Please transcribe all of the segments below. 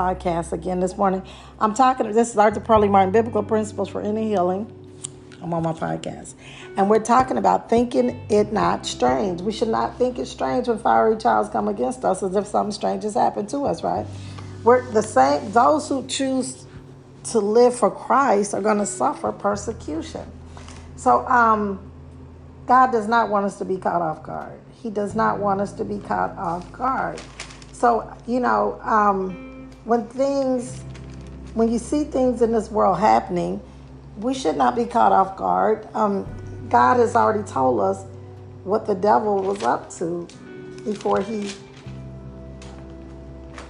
podcast again this morning. I'm talking, this is Dr. Pearlie Martin, Biblical Principles for Inner Healing. I'm on my podcast. And we're talking about thinking it not strange. We should not think it strange when fiery trials come against us as if something strange has happened to us, right? We're the same, those who choose to live for Christ are going to suffer persecution. So, um, God does not want us to be caught off guard. He does not want us to be caught off guard. So, you know, um, when things, when you see things in this world happening, we should not be caught off guard. Um, God has already told us what the devil was up to before he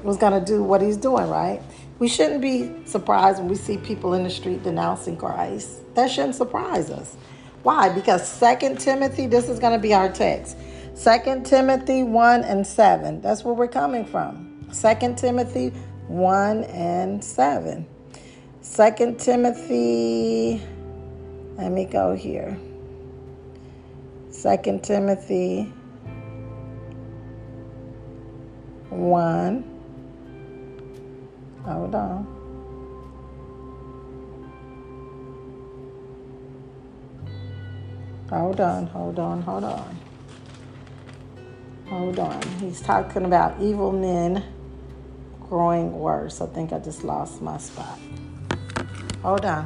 was going to do what he's doing, right? We shouldn't be surprised when we see people in the street denouncing Christ. That shouldn't surprise us. Why? Because Second Timothy, this is going to be our text. Second Timothy 1 and 7. That's where we're coming from. Second Timothy 1 and 7. Second Timothy, let me go here. Second Timothy 1. Hold on. Hold on, hold on, hold on. Hold on. He's talking about evil men growing worse. I think I just lost my spot. Hold on.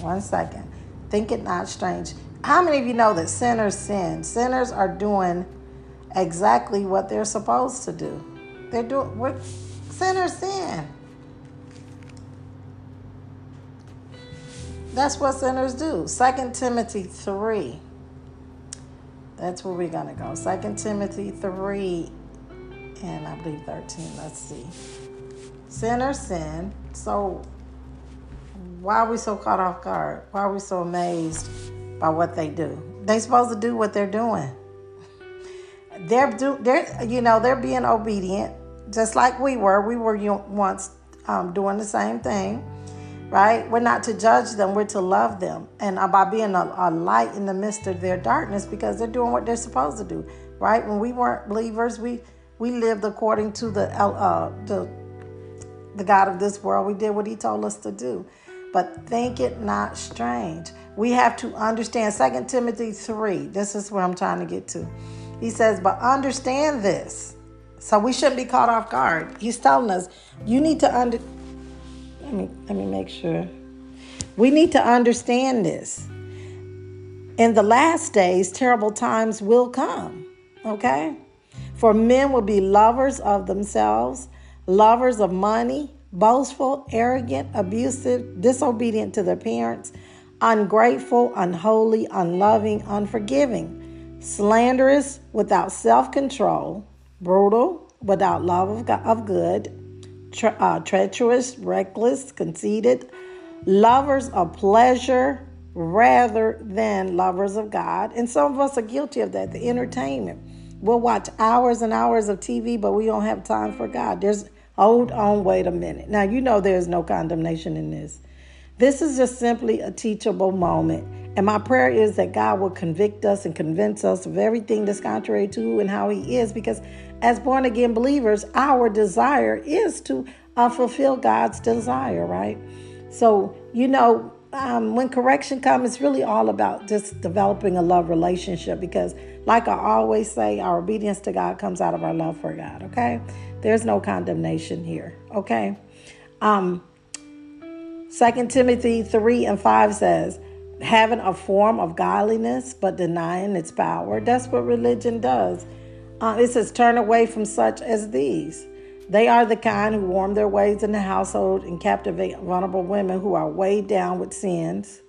One second. Think it not strange. How many of you know that sinners sin? Sinners are doing exactly what they're supposed to do. They're doing what sinners sin. That's what sinners do. Second Timothy 3. That's where we're going to go. Second Timothy 3 and I believe 13. Let's see. Sin or sin. So why are we so caught off guard? Why are we so amazed by what they do? They supposed to do what they're doing. They're do they're you know they're being obedient, just like we were. We were once um, doing the same thing right? We're not to judge them, we're to love them. And by being a, a, light in the midst of their darkness because they're doing what they're supposed to do, right? When we weren't believers, we we lived according to the uh, the the God of this world. We did what He told us to do. But think it not strange. We have to understand 2 Timothy 3. This is where I'm trying to get to. He says, But understand this. So we shouldn't be caught off guard. He's telling us, you need to under let me let me make sure. We need to understand this. In the last days, terrible times will come. Okay? For men will be lovers of themselves, lovers of money, boastful, arrogant, abusive, disobedient to their parents, ungrateful, unholy, unloving, unforgiving, slanderous, without self control, brutal, without love of, God, of good tre- uh, treacherous, reckless, conceited, lovers of pleasure rather than lovers of God. And some of us are guilty of that, the entertainment. We'll watch hours and hours of TV, but we don't have time for God. There's, hold on, wait a minute. Now, you know there's no condemnation in this. This is just simply a teachable moment. And my prayer is that God will convict us and convince us of everything that's contrary to who and how He is, because as born again believers, our desire is to uh, fulfill God's desire, right? So, you know, um, when correction comes, it's really all about just developing a love relationship because, like I always say, our obedience to God comes out of our love for God, okay? There's no condemnation here, okay? Um, 2 Timothy 3 and 5 says, having a form of godliness but denying its power. That's what religion does. Uh, it says, turn away from such as these. They are the kind who warm their ways in the household and captivate vulnerable women who are weighed down with sins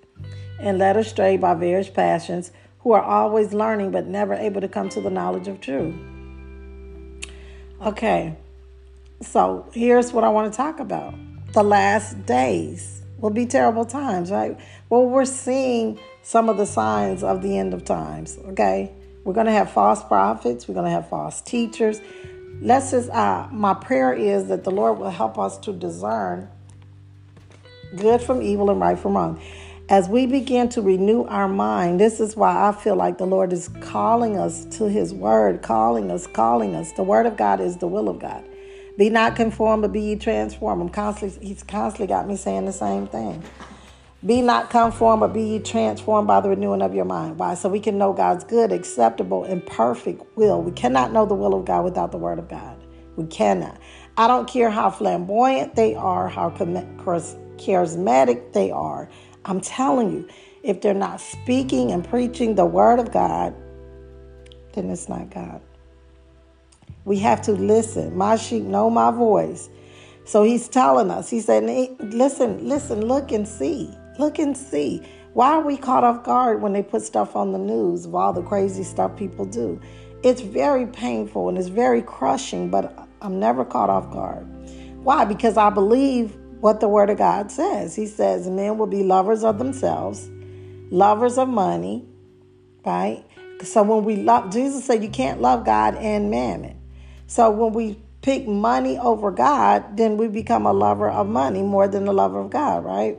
and led astray by various passions, who are always learning but never able to come to the knowledge of truth. Okay, so here's what I want to talk about the last days will be terrible times, right? Well, we're seeing some of the signs of the end of times, okay? We're going to have false prophets. We're going to have false teachers. Let's just, uh, my prayer is that the Lord will help us to discern good from evil and right from wrong. As we begin to renew our mind, this is why I feel like the Lord is calling us to His Word, calling us, calling us. The Word of God is the will of God. Be not conformed, but be ye transformed. I'm constantly, he's constantly got me saying the same thing. Be not conformed, but be ye transformed by the renewing of your mind. Why? So we can know God's good, acceptable, and perfect will. We cannot know the will of God without the word of God. We cannot. I don't care how flamboyant they are, how charismatic they are. I'm telling you, if they're not speaking and preaching the word of God, then it's not God. We have to listen. My sheep know my voice. So he's telling us, he said, listen, listen, look and see. Look and see. Why are we caught off guard when they put stuff on the news of all the crazy stuff people do? It's very painful and it's very crushing, but I'm never caught off guard. Why? Because I believe what the Word of God says. He says men will be lovers of themselves, lovers of money, right? So when we love, Jesus said you can't love God and mammon. So when we pick money over God, then we become a lover of money more than a lover of God, right?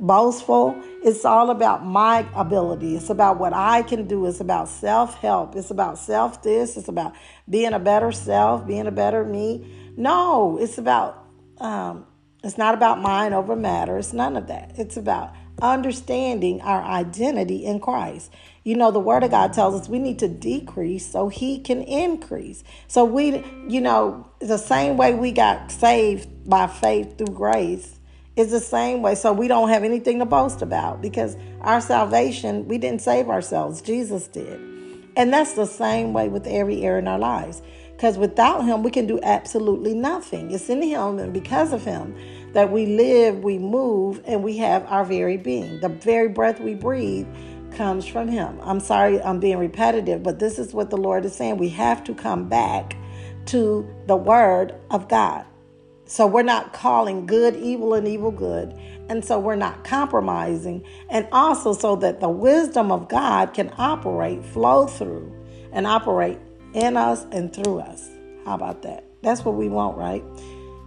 Boastful. It's all about my ability. It's about what I can do. It's about self help. It's about self this. It's about being a better self, being a better me. No, it's about, um, it's not about mind over matter. It's none of that. It's about understanding our identity in Christ. You know, the Word of God tells us we need to decrease so He can increase. So we, you know, the same way we got saved by faith through grace is the same way. So we don't have anything to boast about because our salvation, we didn't save ourselves, Jesus did. And that's the same way with every area in our lives. Because without Him, we can do absolutely nothing. It's in Him and because of Him that we live, we move, and we have our very being. The very breath we breathe comes from Him. I'm sorry I'm being repetitive, but this is what the Lord is saying. We have to come back to the Word of God. So we're not calling good evil and evil good. And so we're not compromising. And also so that the wisdom of God can operate, flow through, and operate in us and through us. How about that? That's what we want, right?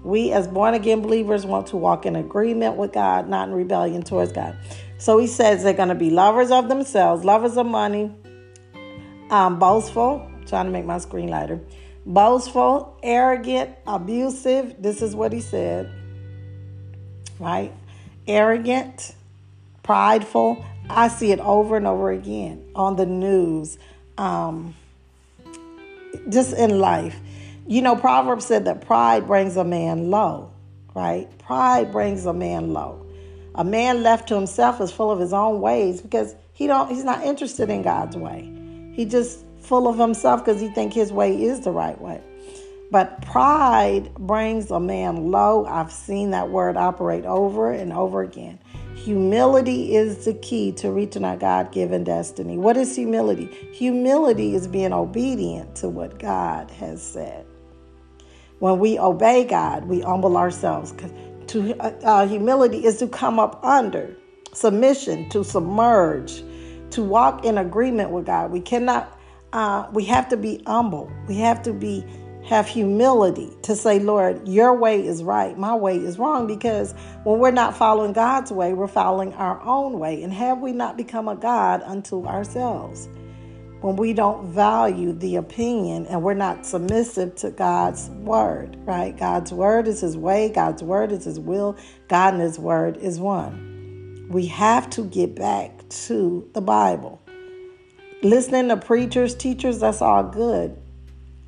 We, as born again believers, want to walk in agreement with God, not in rebellion towards God. So he says they're going to be lovers of themselves, lovers of money, um, boastful. Trying to make my screen lighter boastful, arrogant, abusive. This is what he said, right? Arrogant, prideful. I see it over and over again on the news, um, just in life. You know, Proverbs said that pride brings a man low, right? Pride brings a man low. A man left to himself is full of his own ways because he don't he's not interested in God's way. He just full of himself because he think his way is the right way. But pride brings a man low. I've seen that word operate over and over again. Humility is the key to reaching our God given destiny. What is humility? Humility is being obedient to what God has said. When we obey God, we humble ourselves. To uh, uh, humility is to come up under submission, to submerge, to walk in agreement with God. We cannot uh, we have to be humble. We have to be have humility to say, Lord, your way is right, my way is wrong. Because when we're not following God's way, we're following our own way. And have we not become a God unto ourselves? When we don't value the opinion and we're not submissive to God's word, right? God's word is his way, God's word is his will, God and his word is one. We have to get back to the Bible. Listening to preachers, teachers, that's all good.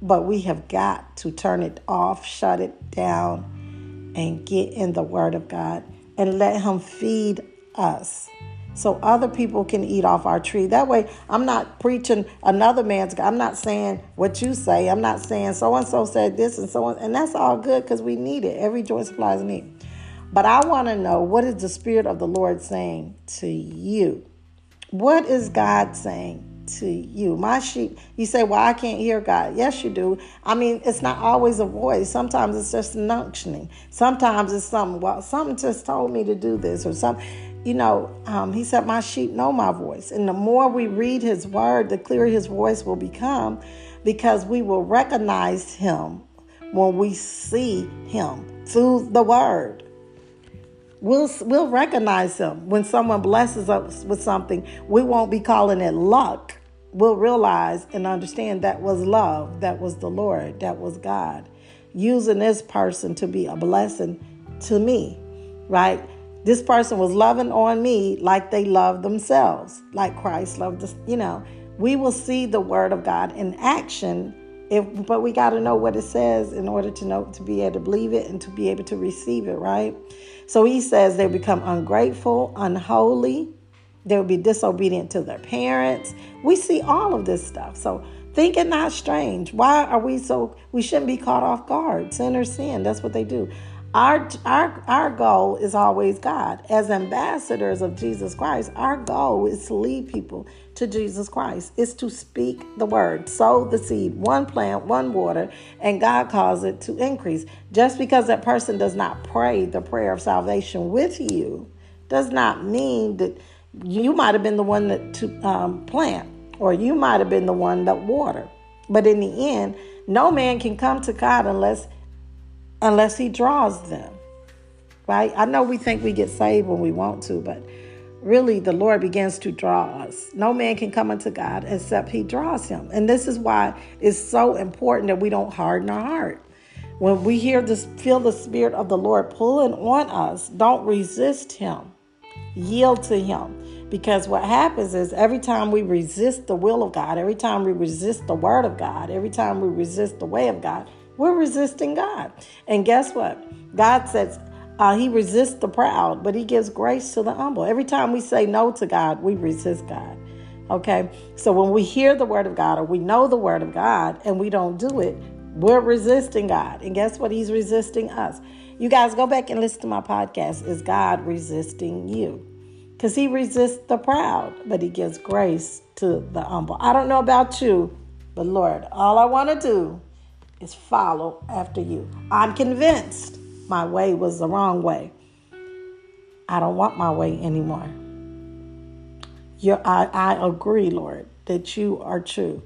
But we have got to turn it off, shut it down, and get in the Word of God and let Him feed us so other people can eat off our tree. That way, I'm not preaching another man's. I'm not saying what you say. I'm not saying so and so said this and so on. And that's all good because we need it. Every joint supplies need. But I want to know what is the Spirit of the Lord saying to you? What is God saying to you. My sheep, you say, Well, I can't hear God. Yes, you do. I mean, it's not always a voice. Sometimes it's just an. Sometimes it's something, well, something just told me to do this or something. You know, um, he said, My sheep know my voice. And the more we read his word, the clearer his voice will become because we will recognize him when we see him through the word. We'll, we'll recognize him when someone blesses us with something. We won't be calling it luck will realize and understand that was love, that was the Lord, that was God. using this person to be a blessing to me, right? This person was loving on me like they love themselves, like Christ loved us, you know. We will see the word of God in action if but we got to know what it says in order to know to be able to believe it and to be able to receive it, right? So he says they become ungrateful, unholy, they'll be disobedient to their parents. We see all of this stuff. So think it not strange. Why are we so we shouldn't be caught off guard? Sinners sin. That's what they do. Our, our, our goal is always God. As ambassadors of Jesus Christ, our goal is to lead people to Jesus Christ. It's to speak the word, sow the seed, one plant, one water, and God calls it to increase. Just because that person does not pray the prayer of salvation with you does not mean that you might have been the one that to um, plant, or you might have been the one that water. But in the end, no man can come to God unless unless he draws them. Right? I know we think we get saved when we want to, but really the Lord begins to draw us. No man can come unto God except he draws him. And this is why it's so important that we don't harden our heart. When we hear this, feel the Spirit of the Lord pulling on us, don't resist him. Yield to him. Because what happens is every time we resist the will of God, every time we resist the word of God, every time we resist the way of God, we're resisting God. And guess what? God says uh, He resists the proud, but He gives grace to the humble. Every time we say no to God, we resist God. Okay? So when we hear the word of God or we know the word of God and we don't do it, we're resisting God. And guess what? He's resisting us. You guys go back and listen to my podcast. Is God resisting you? Because He resists the proud, but He gives grace to the humble. I don't know about you, but Lord, all I want to do is follow after you. I'm convinced my way was the wrong way. I don't want my way anymore. You're, I, I agree, Lord, that you are true.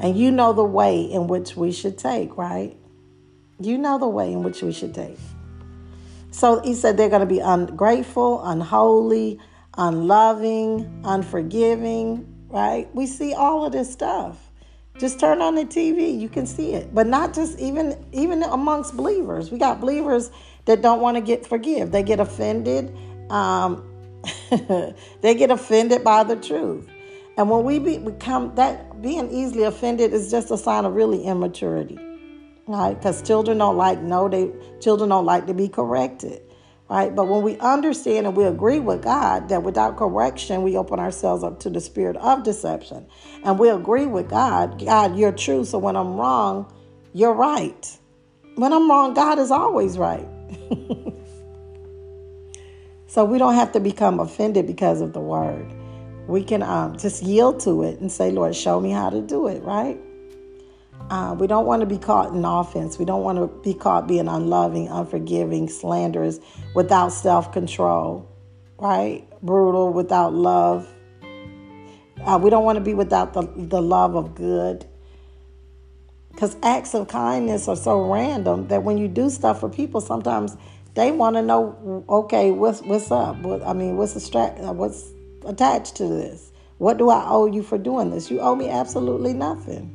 And you know the way in which we should take, right? You know the way in which we should take. So he said they're going to be ungrateful, unholy, unloving, unforgiving, right? We see all of this stuff. Just turn on the TV, you can see it. But not just even even amongst believers. We got believers that don't want to get forgive. They get offended. Um, they get offended by the truth. And when we be, become that, being easily offended is just a sign of really immaturity, right? Because children don't like no, they children don't like to be corrected right? But when we understand and we agree with God that without correction, we open ourselves up to the spirit of deception. And we agree with God, God, you're true. So when I'm wrong, you're right. When I'm wrong, God is always right. so we don't have to become offended because of the word. We can um, just yield to it and say, Lord, show me how to do it, right? Uh, we don't want to be caught in offense. We don't want to be caught being unloving, unforgiving, slanderous, without self control, right? Brutal, without love. Uh, we don't want to be without the, the love of good. Because acts of kindness are so random that when you do stuff for people, sometimes they want to know, okay, what's what's up? What, I mean, what's the uh, what's attached to this? What do I owe you for doing this? You owe me absolutely nothing.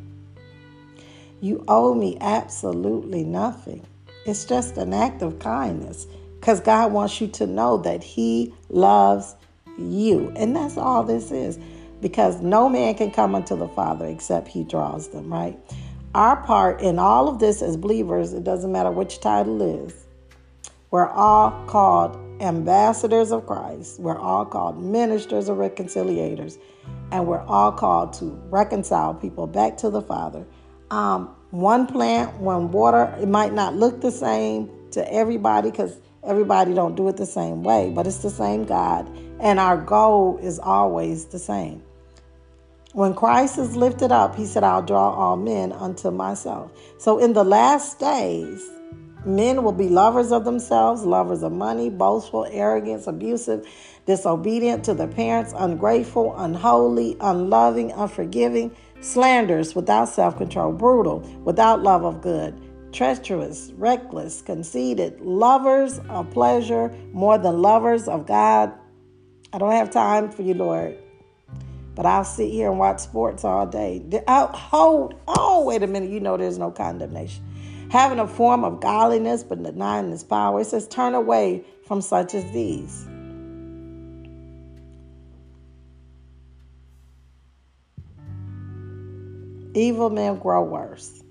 You owe me absolutely nothing. It's just an act of kindness because God wants you to know that He loves you. And that's all this is because no man can come unto the Father except He draws them, right? Our part in all of this as believers, it doesn't matter which title is, we're all called ambassadors of Christ. We're all called ministers or reconciliators. And we're all called to reconcile people back to the Father um, one plant, one water. It might not look the same to everybody because everybody don't do it the same way, but it's the same God, and our goal is always the same. When Christ is lifted up, he said, I'll draw all men unto myself. So in the last days, men will be lovers of themselves, lovers of money, boastful, arrogant, abusive, disobedient to their parents, ungrateful, unholy, unloving, unforgiving slanderous, without self control, brutal, without love of good, treacherous, reckless, conceited, lovers of pleasure more than lovers of God. I don't have time for you, Lord. But I'll sit here and watch sports all day. Oh, hold, oh, wait a minute. You know there's no condemnation. Having a form of godliness but denying its power. It says, turn away from such as these. Evil men grow worse.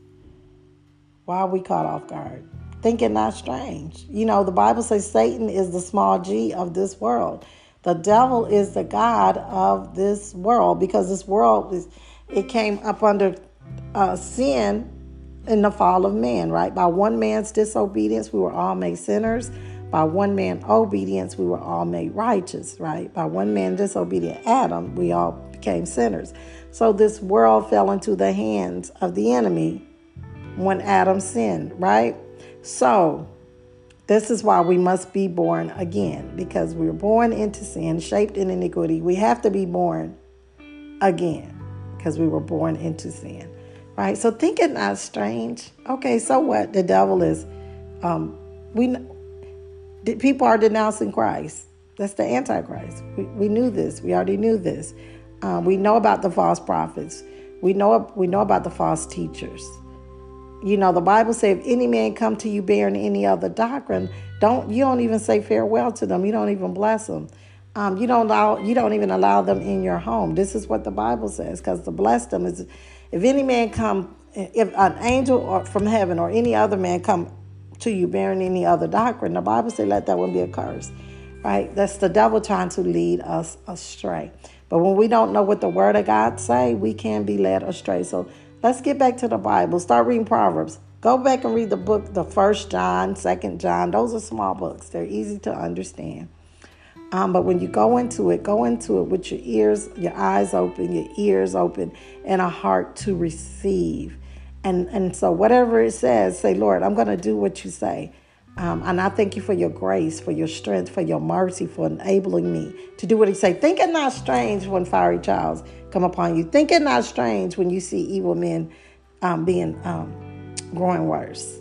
Why are we caught off guard? Thinking not strange. You know, the Bible says Satan is the small g of this world. The devil is the God of this world because this world is it came up under uh, sin in the fall of man, right? By one man's disobedience, we were all made sinners. By one man's obedience, we were all made righteous, right? By one man disobedient Adam, we all became sinners. So this world fell into the hands of the enemy when Adam sinned, right? So this is why we must be born again because we were born into sin, shaped in iniquity. We have to be born again because we were born into sin right? So think it not strange. Okay, so what? The devil is, um, we people are denouncing Christ. That's the Antichrist. We, we knew this. We already knew this. Um, we know about the false prophets. We know we know about the false teachers. You know, the Bible says, if any man come to you bearing any other doctrine, don't you don't even say farewell to them. You don't even bless them. Um, you don't allow you don't even allow them in your home. This is what the Bible says, because to bless them is if any man come, if an angel or from heaven or any other man come to you bearing any other doctrine, the Bible says let that one be a curse. Right? That's the devil trying to lead us astray. But when we don't know what the word of God say, we can be led astray. So let's get back to the Bible. Start reading Proverbs. Go back and read the book, the first John, second John. Those are small books. They're easy to understand. Um, but when you go into it, go into it with your ears, your eyes open, your ears open, and a heart to receive. And and so whatever it says, say, Lord, I'm going to do what you say. Um, and I thank you for your grace, for your strength, for your mercy, for enabling me to do what He say. Think it not strange when fiery trials come upon you. Think it not strange when you see evil men um, being um, growing worse.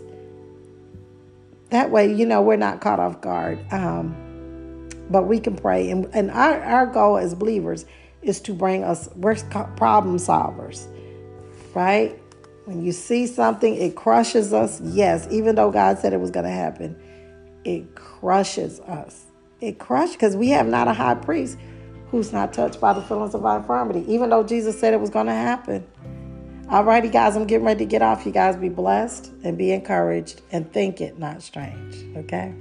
That way, you know we're not caught off guard. Um, but we can pray. And, and our, our goal as believers is to bring us, we're problem solvers, right? When you see something, it crushes us. Yes, even though God said it was going to happen, it crushes us. It crushes because we have not a high priest who's not touched by the feelings of our infirmity, even though Jesus said it was going to happen. Alrighty, guys, I'm getting ready to get off. You guys be blessed and be encouraged and think it not strange, okay?